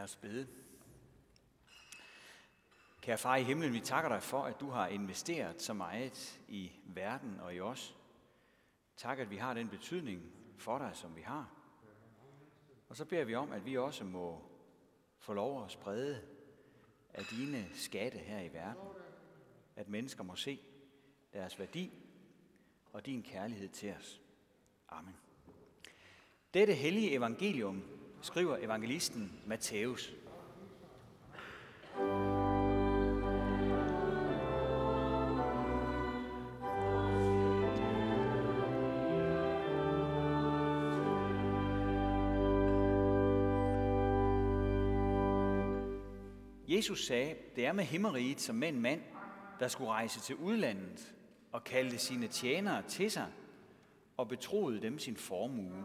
Lad os bede. Kære far i himlen, vi takker dig for, at du har investeret så meget i verden og i os. Tak, at vi har den betydning for dig, som vi har. Og så beder vi om, at vi også må få lov at sprede af dine skatte her i verden. At mennesker må se deres værdi og din kærlighed til os. Amen. Dette hellige evangelium skriver evangelisten Matthæus. Jesus sagde, det er med himmeriget som med en mand, der skulle rejse til udlandet og kaldte sine tjenere til sig og betroede dem sin formue.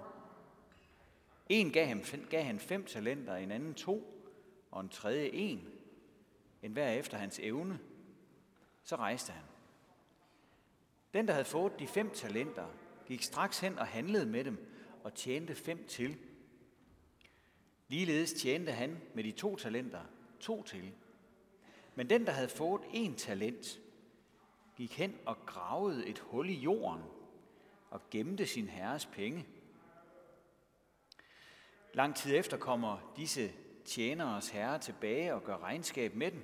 En gav, ham, gav han fem talenter, en anden to, og en tredje en, en hver efter hans evne. Så rejste han. Den, der havde fået de fem talenter, gik straks hen og handlede med dem og tjente fem til. Ligeledes tjente han med de to talenter to til. Men den, der havde fået en talent, gik hen og gravede et hul i jorden og gemte sin herres penge. Lang tid efter kommer disse tjeneres herre tilbage og gør regnskab med dem.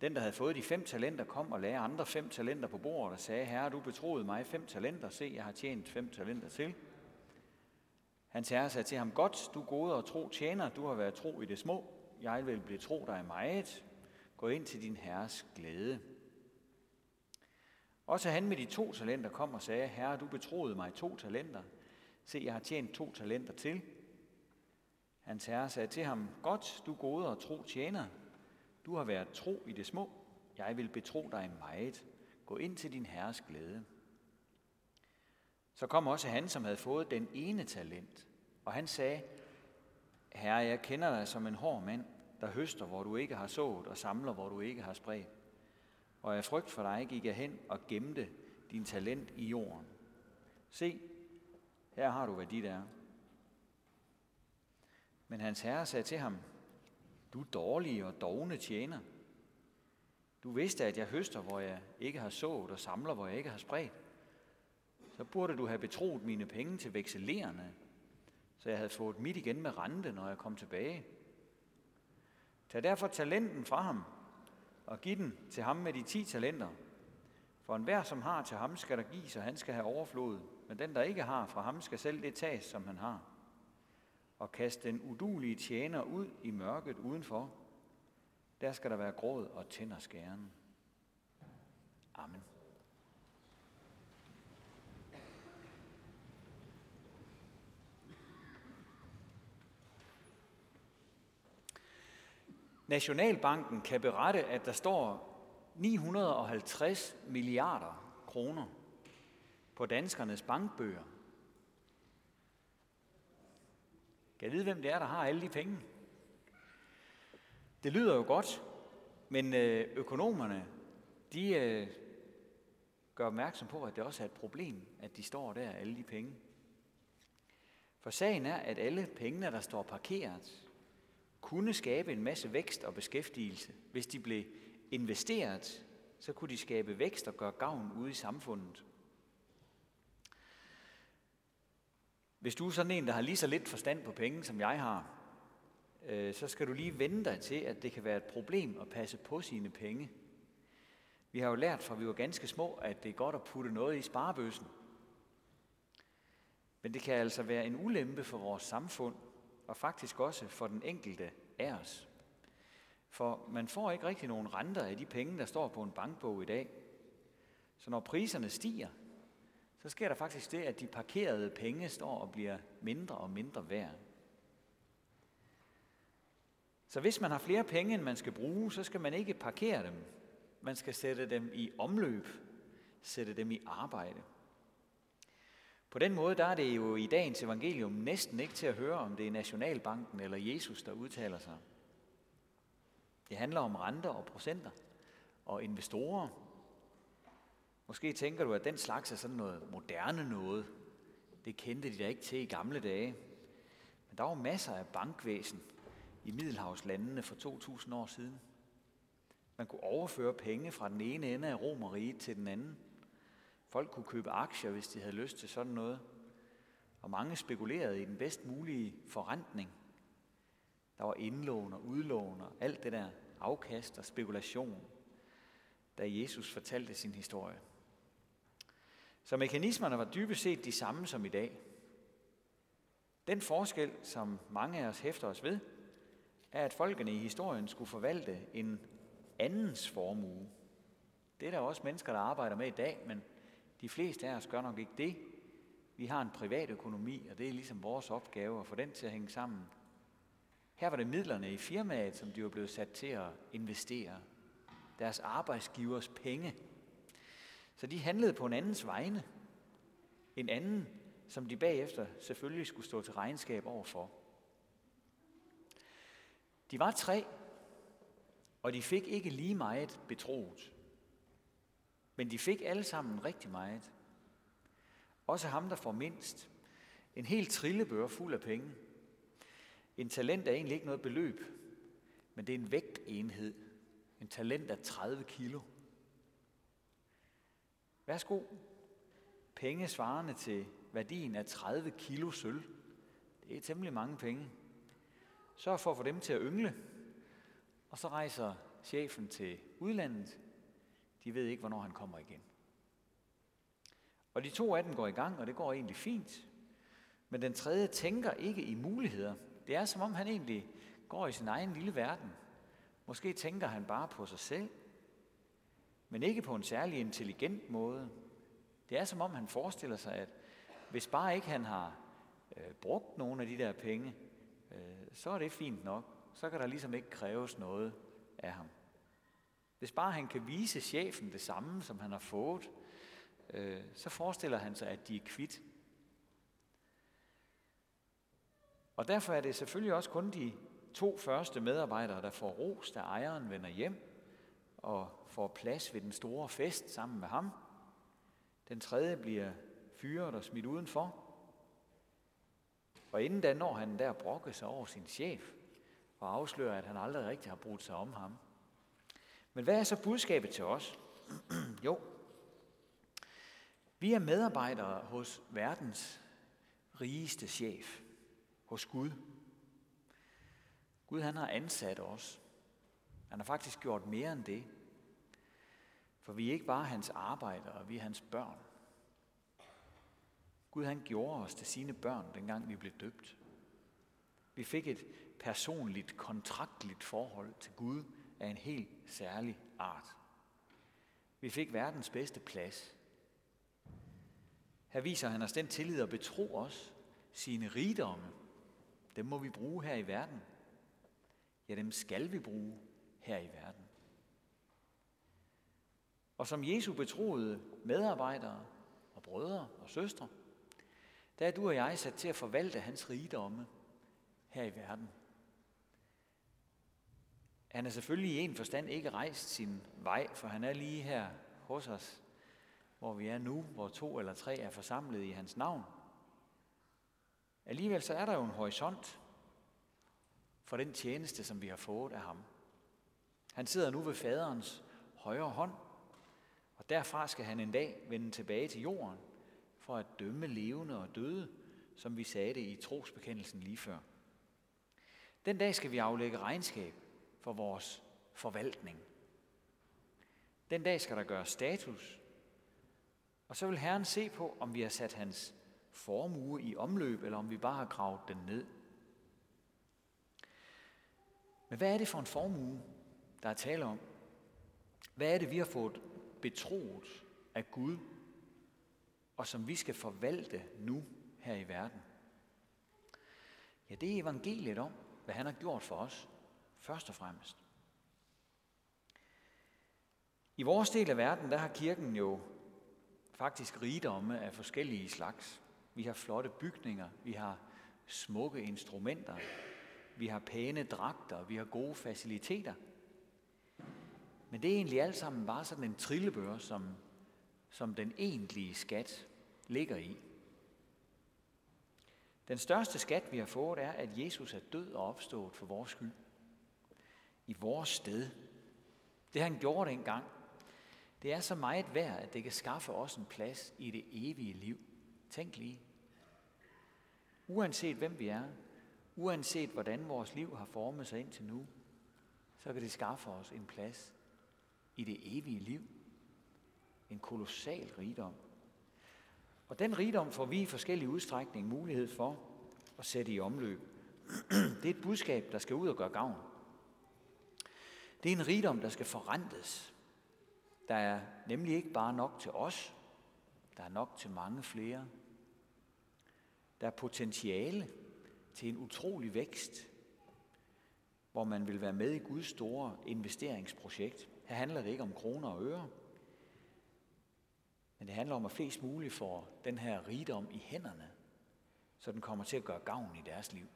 Den, der havde fået de fem talenter, kom og lagde andre fem talenter på bordet og sagde, Herre, du betroede mig fem talenter, se, jeg har tjent fem talenter til. Hans herre sagde til ham, godt, du gode og tro tjener, du har været tro i det små, jeg vil blive tro dig meget, gå ind til din herres glæde. Også han med de to talenter kom og sagde, Herre, du betroede mig to talenter. Se, jeg har tjent to talenter til. Hans herre sagde til ham, Godt, du gode og tro tjener. Du har været tro i det små. Jeg vil betro dig meget. Gå ind til din herres glæde. Så kom også han, som havde fået den ene talent. Og han sagde, Herre, jeg kender dig som en hård mand, der høster, hvor du ikke har sået, og samler, hvor du ikke har spredt. Og jeg frygt for dig gik jeg hen og gemte din talent i jorden. Se, her har du, hvad dit er. Men hans herre sagde til ham, du dårlige og dogne tjener. Du vidste, at jeg høster, hvor jeg ikke har sået, og samler, hvor jeg ikke har spredt. Så burde du have betroet mine penge til vekselerende, så jeg havde fået mit igen med rente, når jeg kom tilbage. Tag derfor talenten fra ham, og giv den til ham med de ti talenter. For enhver, som har til ham, skal der gives, og han skal have overflod. Men den, der ikke har, fra ham skal selv det tages, som han har. Og kast den udulige tjener ud i mørket udenfor. Der skal der være gråd og tænder skæren. Amen. Nationalbanken kan berette, at der står 950 milliarder kroner på danskernes bankbøger. Kan jeg vide, hvem det er, der har alle de penge? Det lyder jo godt, men øh, økonomerne, de øh, gør opmærksom på, at det også er et problem, at de står der, alle de penge. For sagen er, at alle pengene, der står parkeret, kunne skabe en masse vækst og beskæftigelse. Hvis de blev investeret, så kunne de skabe vækst og gøre gavn ude i samfundet. Hvis du er sådan en, der har lige så lidt forstand på penge, som jeg har, øh, så skal du lige vende dig til, at det kan være et problem at passe på sine penge. Vi har jo lært fra vi var ganske små, at det er godt at putte noget i sparebøssen. Men det kan altså være en ulempe for vores samfund, og faktisk også for den enkelte af os. For man får ikke rigtig nogen renter af de penge, der står på en bankbog i dag. Så når priserne stiger, så sker der faktisk det, at de parkerede penge står og bliver mindre og mindre værd. Så hvis man har flere penge, end man skal bruge, så skal man ikke parkere dem. Man skal sætte dem i omløb, sætte dem i arbejde. På den måde der er det jo i dagens evangelium næsten ikke til at høre, om det er Nationalbanken eller Jesus, der udtaler sig. Det handler om renter og procenter og investorer. Måske tænker du, at den slags er sådan noget moderne noget. Det kendte de da ikke til i gamle dage. Men der var masser af bankvæsen i Middelhavslandene for 2000 år siden. Man kunne overføre penge fra den ene ende af Romeriet til den anden. Folk kunne købe aktier, hvis de havde lyst til sådan noget. Og mange spekulerede i den bedst mulige forrentning. Der var indlån og udlån og alt det der afkast og spekulation, da Jesus fortalte sin historie. Så mekanismerne var dybest set de samme som i dag. Den forskel, som mange af os hæfter os ved, er, at folkene i historien skulle forvalte en andens formue. Det er der også mennesker, der arbejder med i dag, men de fleste af os gør nok ikke det. Vi har en privat økonomi, og det er ligesom vores opgave at få den til at hænge sammen. Her var det midlerne i firmaet, som de var blevet sat til at investere. Deres arbejdsgivers penge. Så de handlede på en andens vegne. En anden, som de bagefter selvfølgelig skulle stå til regnskab overfor. De var tre, og de fik ikke lige meget betroet. Men de fik alle sammen rigtig meget. Også ham, der får mindst. En helt trillebør fuld af penge. En talent er egentlig ikke noget beløb, men det er en vægtenhed. En talent er 30 kilo. Værsgo. Penge svarende til værdien af 30 kilo sølv. Det er temmelig mange penge. Sørg for at få dem til at yngle. Og så rejser chefen til udlandet. De ved ikke, hvornår han kommer igen. Og de to af dem går i gang, og det går egentlig fint. Men den tredje tænker ikke i muligheder. Det er som om han egentlig går i sin egen lille verden. Måske tænker han bare på sig selv, men ikke på en særlig intelligent måde. Det er som om han forestiller sig, at hvis bare ikke han har øh, brugt nogen af de der penge, øh, så er det fint nok. Så kan der ligesom ikke kræves noget af ham. Hvis bare han kan vise chefen det samme, som han har fået, øh, så forestiller han sig, at de er kvitt. Og derfor er det selvfølgelig også kun de to første medarbejdere, der får ros, da ejeren vender hjem og får plads ved den store fest sammen med ham. Den tredje bliver fyret og smidt udenfor. Og inden da når han der brokke sig over sin chef og afslører, at han aldrig rigtig har brugt sig om ham. Men hvad er så budskabet til os? jo, vi er medarbejdere hos verdens rigeste chef, hos Gud. Gud han har ansat os. Han har faktisk gjort mere end det. For vi er ikke bare hans arbejdere, vi er hans børn. Gud han gjorde os til sine børn, dengang vi blev døbt. Vi fik et personligt, kontraktligt forhold til Gud af en helt særlig art. Vi fik verdens bedste plads. Her viser han os den tillid og betro os sine rigdomme. Dem må vi bruge her i verden. Ja, dem skal vi bruge her i verden. Og som Jesu betroede medarbejdere og brødre og søstre, der er du og jeg sat til at forvalte hans rigdomme her i verden. Han er selvfølgelig i en forstand ikke rejst sin vej, for han er lige her hos os, hvor vi er nu, hvor to eller tre er forsamlet i hans navn. Alligevel så er der jo en horisont for den tjeneste, som vi har fået af ham. Han sidder nu ved faderens højre hånd, og derfra skal han en dag vende tilbage til jorden for at dømme levende og døde, som vi sagde det i trosbekendelsen lige før. Den dag skal vi aflægge regnskab for vores forvaltning. Den dag skal der gøres status, og så vil Herren se på, om vi har sat hans formue i omløb, eller om vi bare har gravet den ned. Men hvad er det for en formue, der er tale om? Hvad er det, vi har fået betroet af Gud, og som vi skal forvalte nu her i verden? Ja, det er evangeliet om, hvad han har gjort for os, først og fremmest. I vores del af verden, der har kirken jo faktisk rigdomme af forskellige slags. Vi har flotte bygninger, vi har smukke instrumenter, vi har pæne dragter, vi har gode faciliteter. Men det er egentlig alt sammen bare sådan en trillebør, som, som den egentlige skat ligger i. Den største skat, vi har fået, er, at Jesus er død og opstået for vores skyld. I vores sted. Det han gjorde dengang, det er så meget værd, at det kan skaffe os en plads i det evige liv. Tænk lige. Uanset hvem vi er, uanset hvordan vores liv har formet sig indtil nu, så kan det skaffe os en plads i det evige liv. En kolossal rigdom. Og den rigdom får vi i forskellige udstrækning mulighed for at sætte i omløb. Det er et budskab, der skal ud og gøre gavn. Det er en rigdom, der skal forrentes. Der er nemlig ikke bare nok til os, der er nok til mange flere. Der er potentiale til en utrolig vækst, hvor man vil være med i Guds store investeringsprojekt. Her handler det ikke om kroner og øre, men det handler om, at flest muligt får den her rigdom i hænderne, så den kommer til at gøre gavn i deres liv.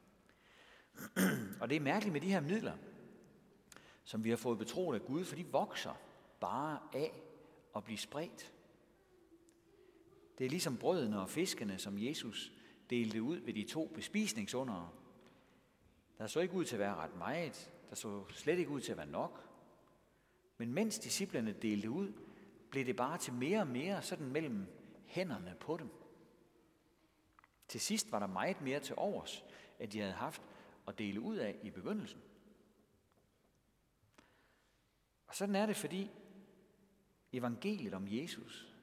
og det er mærkeligt med de her midler, som vi har fået betroet af Gud, for de vokser bare af at blive spredt. Det er ligesom brødene og fiskene, som Jesus delte ud ved de to bespisningsundere. Der så ikke ud til at være ret meget. Der så slet ikke ud til at være nok. Men mens disciplerne delte ud, blev det bare til mere og mere sådan mellem hænderne på dem. Til sidst var der meget mere til overs, at de havde haft at dele ud af i begyndelsen. Og sådan er det, fordi evangeliet om Jesus,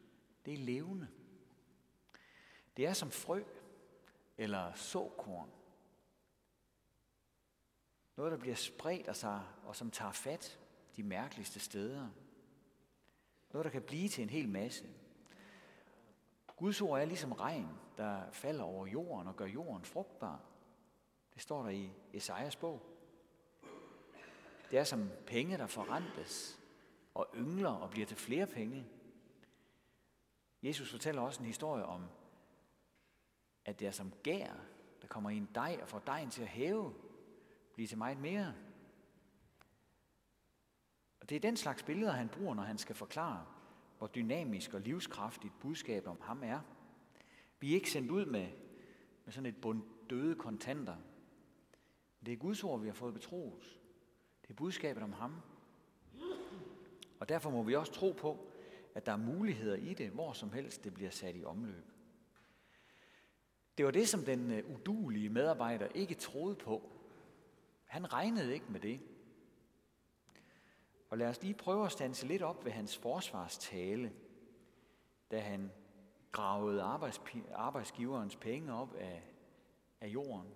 det er levende. Det er som frø eller såkorn. Noget, der bliver spredt af sig, og som tager fat de mærkeligste steder. Noget, der kan blive til en hel masse. Guds ord er ligesom regn, der falder over jorden og gør jorden frugtbar. Det står der i Esajas bog. Det er som penge, der forrentes og yngler og bliver til flere penge. Jesus fortæller også en historie om, at det er som gær, der kommer i en dej og får dejen til at hæve, blive til meget mere. Og det er den slags billeder, han bruger, når han skal forklare, hvor dynamisk og livskraftigt budskabet om ham er. Vi er ikke sendt ud med, med sådan et bund døde kontanter. Det er Guds ord, vi har fået betroet. Det er budskabet om ham. Og derfor må vi også tro på, at der er muligheder i det, hvor som helst det bliver sat i omløb. Det var det, som den øh, uduelige udulige medarbejder ikke troede på. Han regnede ikke med det. Og lad os lige prøve at stanse lidt op ved hans forsvarstale, da han gravede arbejdsgiverens penge op af, af jorden.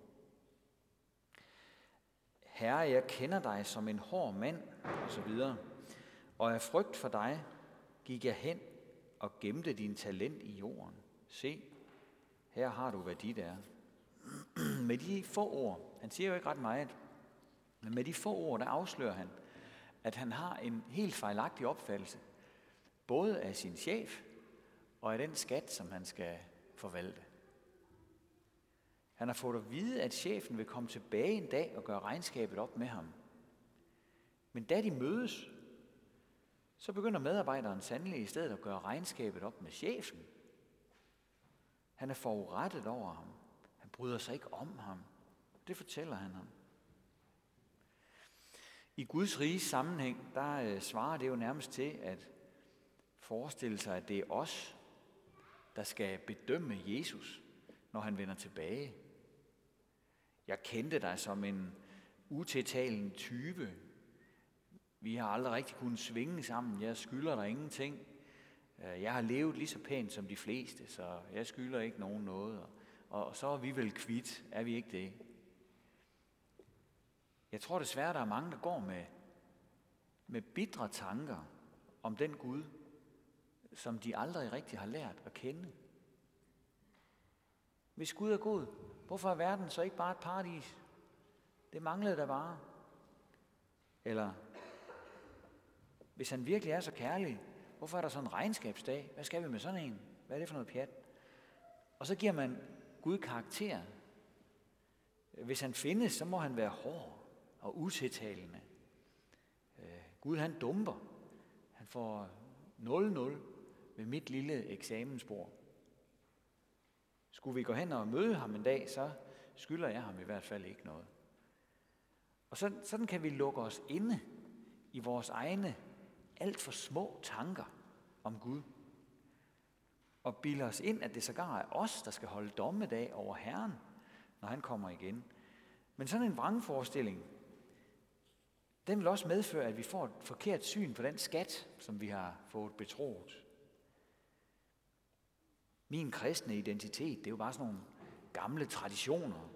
Herre, jeg kender dig som en hård mand, og så videre. Og af frygt for dig gik jeg hen og gemte din talent i jorden. Se, her har du, hvad dit er. Med de få ord, han siger jo ikke ret meget, men med de få ord, der afslører han, at han har en helt fejlagtig opfattelse, både af sin chef og af den skat, som han skal forvalte. Han har fået at vide, at chefen vil komme tilbage en dag og gøre regnskabet op med ham. Men da de mødes, så begynder medarbejderen sandelig i stedet at gøre regnskabet op med chefen. Han er forurettet over ham. Han bryder sig ikke om ham. Det fortæller han ham. I Guds rige sammenhæng, der øh, svarer det jo nærmest til at forestille sig, at det er os, der skal bedømme Jesus, når han vender tilbage. Jeg kendte dig som en utiltalende type. Vi har aldrig rigtig kunnet svinge sammen. Jeg skylder dig ingenting. Øh, jeg har levet lige så pænt som de fleste, så jeg skylder ikke nogen noget. Og så er vi vel kvitt, er vi ikke det? Jeg tror desværre, der er mange, der går med, med bitre tanker om den Gud, som de aldrig rigtig har lært at kende. Hvis Gud er god, hvorfor er verden så ikke bare et paradis? Det manglede der bare. Eller, hvis han virkelig er så kærlig, hvorfor er der sådan en regnskabsdag? Hvad skal vi med sådan en? Hvad er det for noget pjat? Og så giver man Gud karakter. Hvis han findes, så må han være hård og utiltalende. Øh, Gud han dumper. Han får 0-0 ved mit lille eksamensbord. Skulle vi gå hen og møde ham en dag, så skylder jeg ham i hvert fald ikke noget. Og sådan, sådan kan vi lukke os inde i vores egne alt for små tanker om Gud. Og bilde os ind, at det sågar er os, der skal holde dommedag over Herren, når han kommer igen. Men sådan en vrangforestilling, den vil også medføre, at vi får et forkert syn på den skat, som vi har fået betroet. Min kristne identitet, det er jo bare sådan nogle gamle traditioner.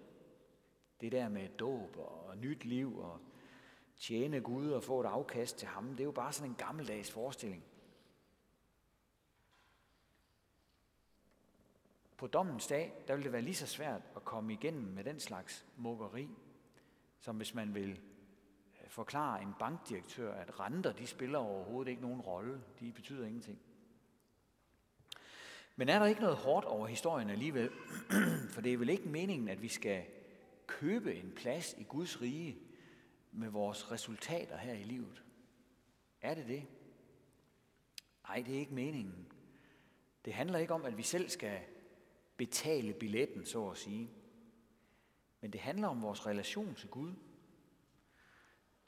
Det der med dåb og nyt liv og tjene Gud og få et afkast til ham, det er jo bare sådan en gammeldags forestilling. På dommens dag, der vil det være lige så svært at komme igennem med den slags mukkeri, som hvis man vil forklare en bankdirektør, at renter, de spiller overhovedet ikke nogen rolle. De betyder ingenting. Men er der ikke noget hårdt over historien alligevel? For det er vel ikke meningen, at vi skal købe en plads i Guds rige med vores resultater her i livet. Er det det? Nej, det er ikke meningen. Det handler ikke om, at vi selv skal betale billetten, så at sige. Men det handler om vores relation til Gud.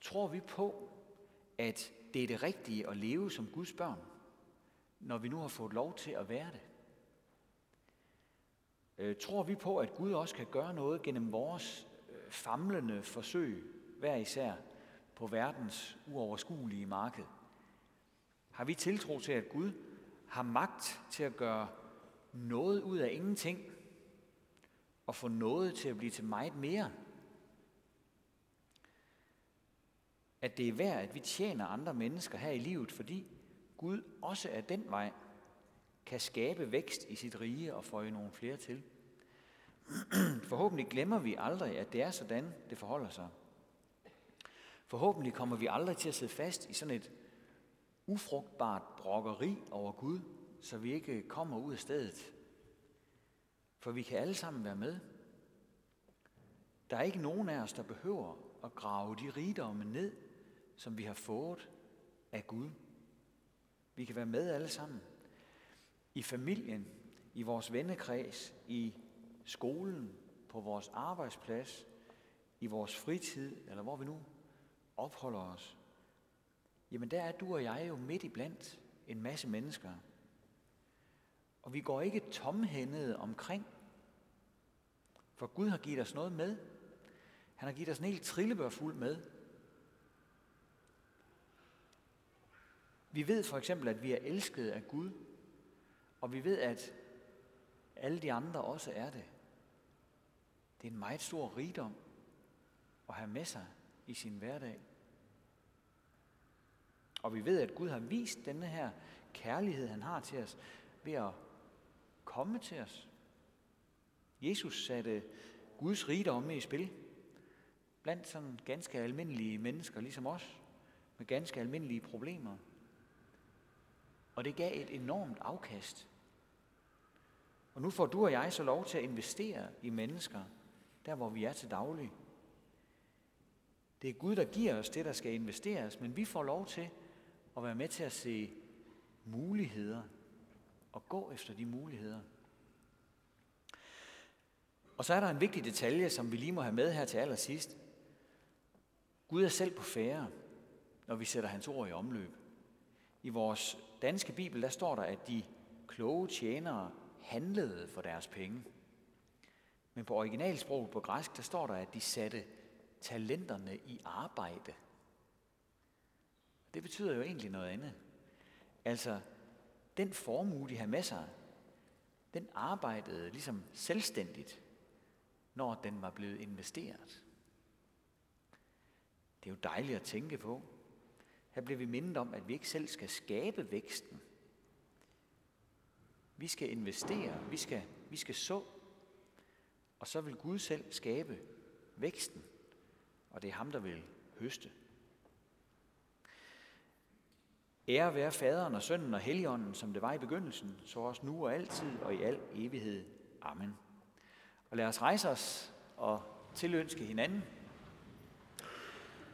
Tror vi på, at det er det rigtige at leve som Guds børn, når vi nu har fået lov til at være det? Øh, tror vi på, at Gud også kan gøre noget gennem vores øh, famlende forsøg, hver især, på verdens uoverskuelige marked? Har vi tiltro til, at Gud har magt til at gøre noget ud af ingenting, og få noget til at blive til meget mere? At det er værd, at vi tjener andre mennesker her i livet, fordi Gud også er den vej, kan skabe vækst i sit rige og føje nogle flere til. Forhåbentlig glemmer vi aldrig, at det er sådan, det forholder sig. Forhåbentlig kommer vi aldrig til at sidde fast i sådan et ufrugtbart brokkeri over Gud, så vi ikke kommer ud af stedet. For vi kan alle sammen være med. Der er ikke nogen af os, der behøver at grave de rigdomme ned, som vi har fået af Gud. Vi kan være med alle sammen. I familien, i vores vennekreds, i skolen, på vores arbejdsplads, i vores fritid, eller hvor vi nu opholder os, jamen der er du og jeg jo midt i blandt en masse mennesker. Og vi går ikke tomhændede omkring, for Gud har givet os noget med. Han har givet os en hel trillebør fuld med. Vi ved for eksempel, at vi er elsket af Gud, og vi ved, at alle de andre også er det. Det er en meget stor rigdom at have med sig i sin hverdag. Og vi ved, at Gud har vist denne her kærlighed, han har til os, ved at komme til os. Jesus satte Guds rigdomme i spil blandt sådan ganske almindelige mennesker, ligesom os, med ganske almindelige problemer. Og det gav et enormt afkast. Og nu får du og jeg så lov til at investere i mennesker, der hvor vi er til daglig. Det er Gud, der giver os det, der skal investeres, men vi får lov til at være med til at se muligheder og gå efter de muligheder. Og så er der en vigtig detalje, som vi lige må have med her til allersidst. Gud er selv på færre, når vi sætter hans ord i omløb. I vores danske bibel, der står der, at de kloge tjenere handlede for deres penge. Men på originalsproget på græsk, der står der, at de satte talenterne i arbejde. Det betyder jo egentlig noget andet. Altså, den formue, de har med sig, den arbejdede ligesom selvstændigt, når den var blevet investeret. Det er jo dejligt at tænke på. Her bliver vi mindet om, at vi ikke selv skal skabe væksten. Vi skal investere, vi skal, vi skal så, og så vil Gud selv skabe væksten, og det er ham, der vil høste. Ære være faderen og sønnen og helligånden, som det var i begyndelsen, så også nu og altid og i al evighed. Amen. Og lad os rejse os og tilønske hinanden.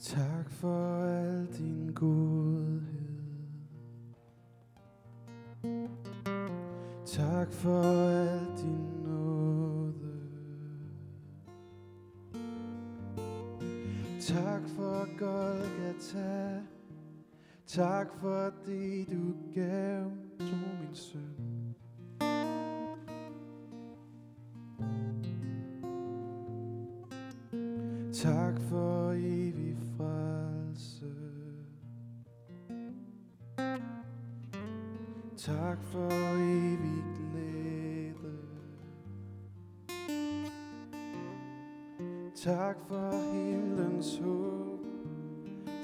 Tak for al din godhed. Tak for al din nåde. Tak for Golgata. Tak fordi du gav, tog min søn.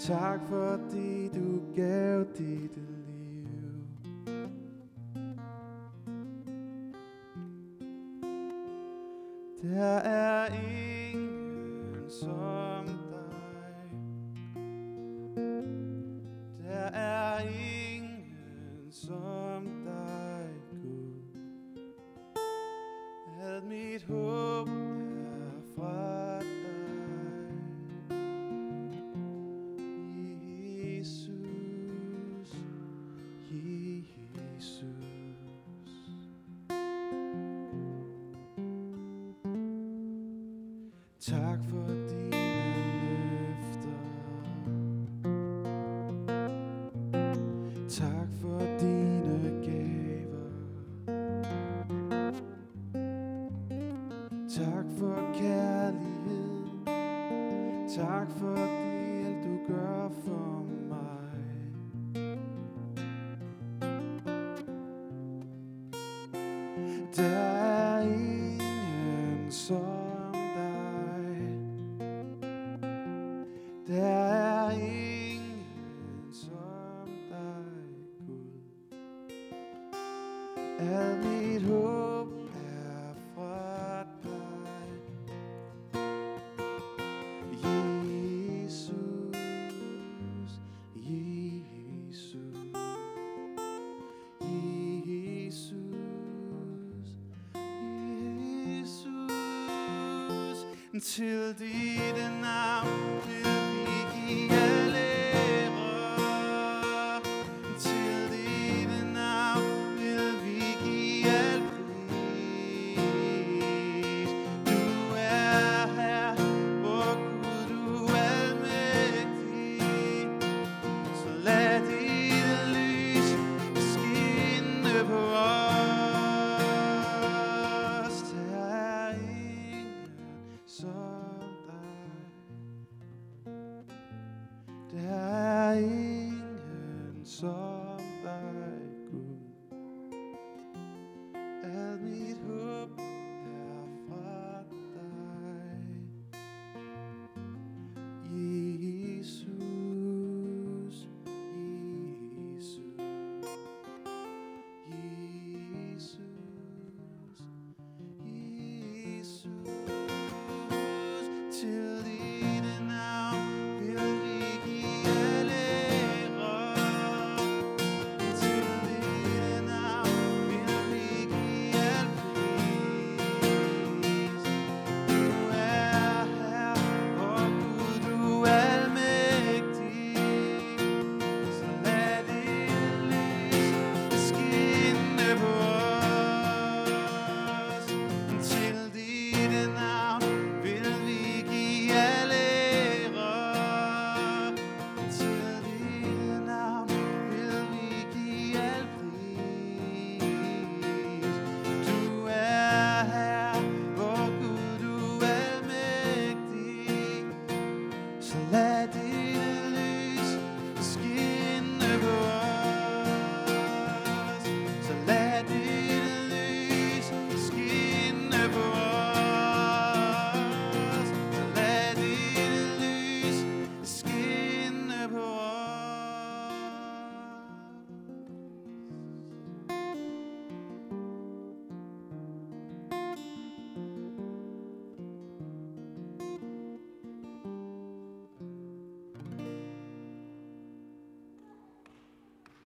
Tak fordi du gav dit liv. Der er en never did. till die den namn du gick